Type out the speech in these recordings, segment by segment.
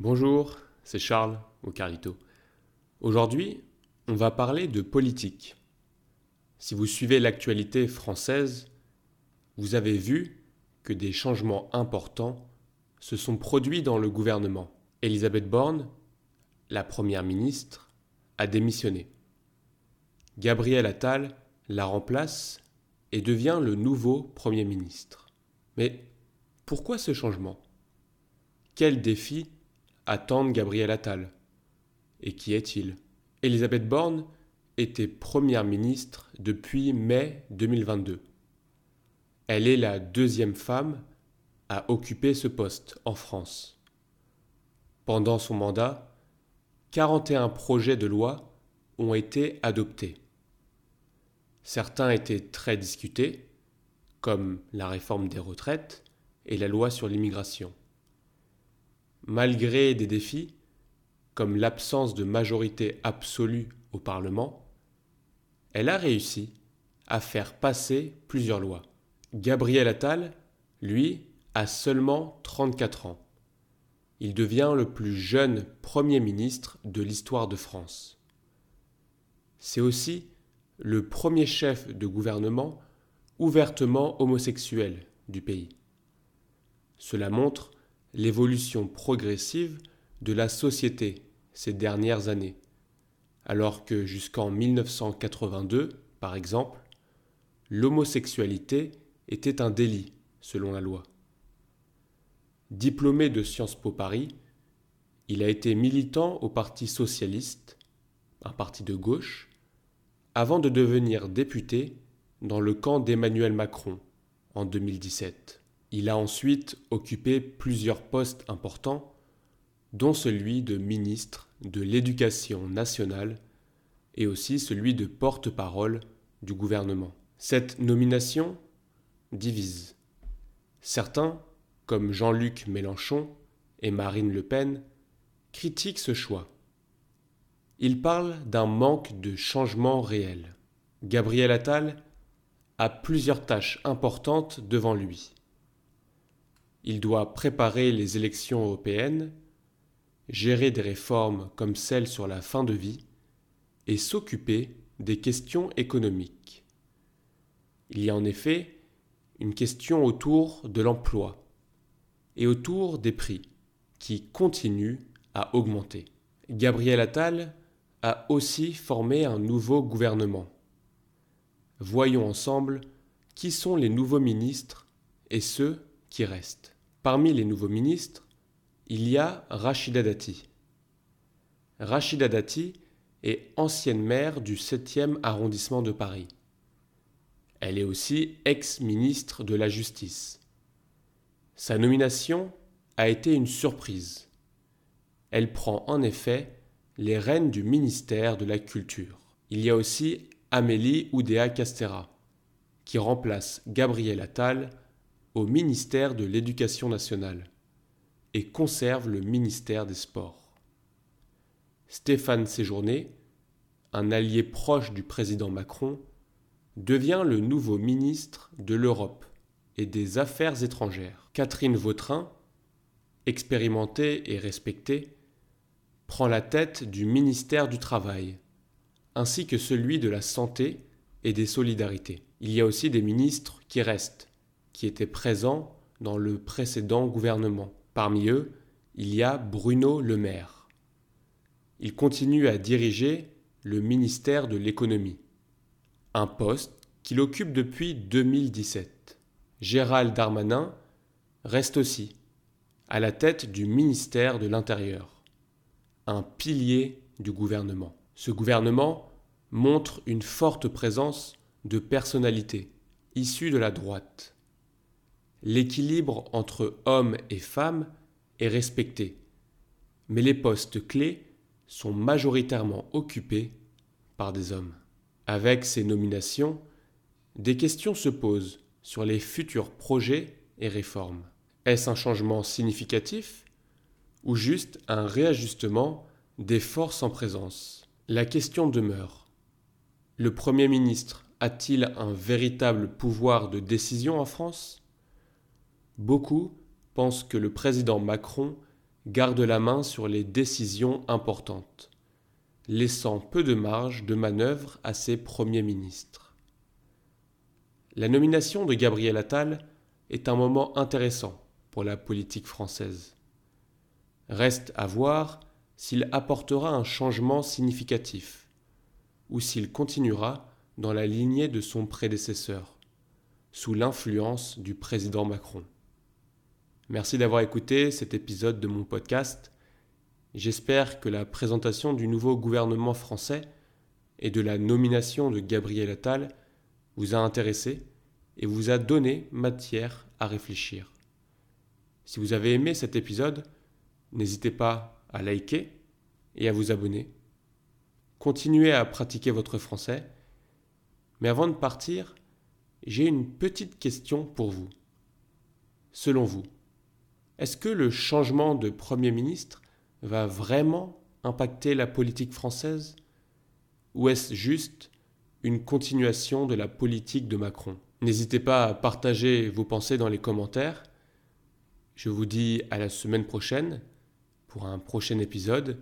Bonjour, c'est Charles au Carlito. Aujourd'hui, on va parler de politique. Si vous suivez l'actualité française, vous avez vu que des changements importants se sont produits dans le gouvernement. Elisabeth Borne, la première ministre, a démissionné. Gabriel Attal la remplace et devient le nouveau Premier ministre. Mais pourquoi ce changement? Quel défi attendent Gabriel Attal Et qui est-il? Elisabeth Borne était Première ministre depuis mai 2022. Elle est la deuxième femme à occuper ce poste en France. Pendant son mandat, 41 projets de loi ont été adoptés. Certains étaient très discutés, comme la réforme des retraites et la loi sur l'immigration. Malgré des défis, comme l'absence de majorité absolue au Parlement, elle a réussi à faire passer plusieurs lois. Gabriel Attal, lui, a seulement 34 ans. Il devient le plus jeune Premier ministre de l'histoire de France. C'est aussi le premier chef de gouvernement ouvertement homosexuel du pays. Cela montre l'évolution progressive de la société ces dernières années, alors que jusqu'en 1982, par exemple, l'homosexualité était un délit selon la loi. Diplômé de Sciences Po Paris, il a été militant au Parti socialiste, un parti de gauche, avant de devenir député dans le camp d'Emmanuel Macron en 2017. Il a ensuite occupé plusieurs postes importants, dont celui de ministre de l'Éducation nationale et aussi celui de porte-parole du gouvernement. Cette nomination divise. Certains, comme Jean-Luc Mélenchon et Marine Le Pen, critiquent ce choix il parle d'un manque de changement réel. Gabriel Attal a plusieurs tâches importantes devant lui. Il doit préparer les élections européennes, gérer des réformes comme celle sur la fin de vie et s'occuper des questions économiques. Il y a en effet une question autour de l'emploi et autour des prix qui continuent à augmenter. Gabriel Attal a aussi formé un nouveau gouvernement. Voyons ensemble qui sont les nouveaux ministres et ceux qui restent. Parmi les nouveaux ministres, il y a Rachida Dati. Rachida Dati est ancienne maire du 7e arrondissement de Paris. Elle est aussi ex-ministre de la Justice. Sa nomination a été une surprise. Elle prend en effet les reines du ministère de la Culture. Il y a aussi Amélie Oudéa Castera, qui remplace Gabriel Attal au ministère de l'Éducation nationale et conserve le ministère des Sports. Stéphane Séjourné, un allié proche du président Macron, devient le nouveau ministre de l'Europe et des Affaires étrangères. Catherine Vautrin, expérimentée et respectée, prend la tête du ministère du Travail, ainsi que celui de la Santé et des Solidarités. Il y a aussi des ministres qui restent, qui étaient présents dans le précédent gouvernement. Parmi eux, il y a Bruno Le Maire. Il continue à diriger le ministère de l'économie, un poste qu'il occupe depuis 2017. Gérald Darmanin reste aussi à la tête du ministère de l'Intérieur un pilier du gouvernement. Ce gouvernement montre une forte présence de personnalités issues de la droite. L'équilibre entre hommes et femmes est respecté, mais les postes clés sont majoritairement occupés par des hommes. Avec ces nominations, des questions se posent sur les futurs projets et réformes. Est-ce un changement significatif ou juste un réajustement des forces en présence? La question demeure. Le Premier ministre a-t-il un véritable pouvoir de décision en France? Beaucoup pensent que le président Macron garde la main sur les décisions importantes, laissant peu de marge de manœuvre à ses premiers ministres. La nomination de Gabriel Attal est un moment intéressant pour la politique française. Reste à voir s'il apportera un changement significatif ou s'il continuera dans la lignée de son prédécesseur, sous l'influence du président Macron. Merci d'avoir écouté cet épisode de mon podcast. J'espère que la présentation du nouveau gouvernement français et de la nomination de Gabriel Attal vous a intéressé et vous a donné matière à réfléchir. Si vous avez aimé cet épisode, n'hésitez pas à liker et à vous abonner. Continuez à pratiquer votre français. Mais avant de partir, j'ai une petite question pour vous. Selon vous, est-ce que le changement de Premier ministre va vraiment impacter la politique française Ou est-ce juste une continuation de la politique de Macron? N'hésitez pas à partager vos pensées dans les commentaires. Je vous dis à la semaine prochaine pour un prochain épisode.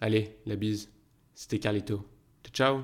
Allez, la bise. C'était Carlito. Ciao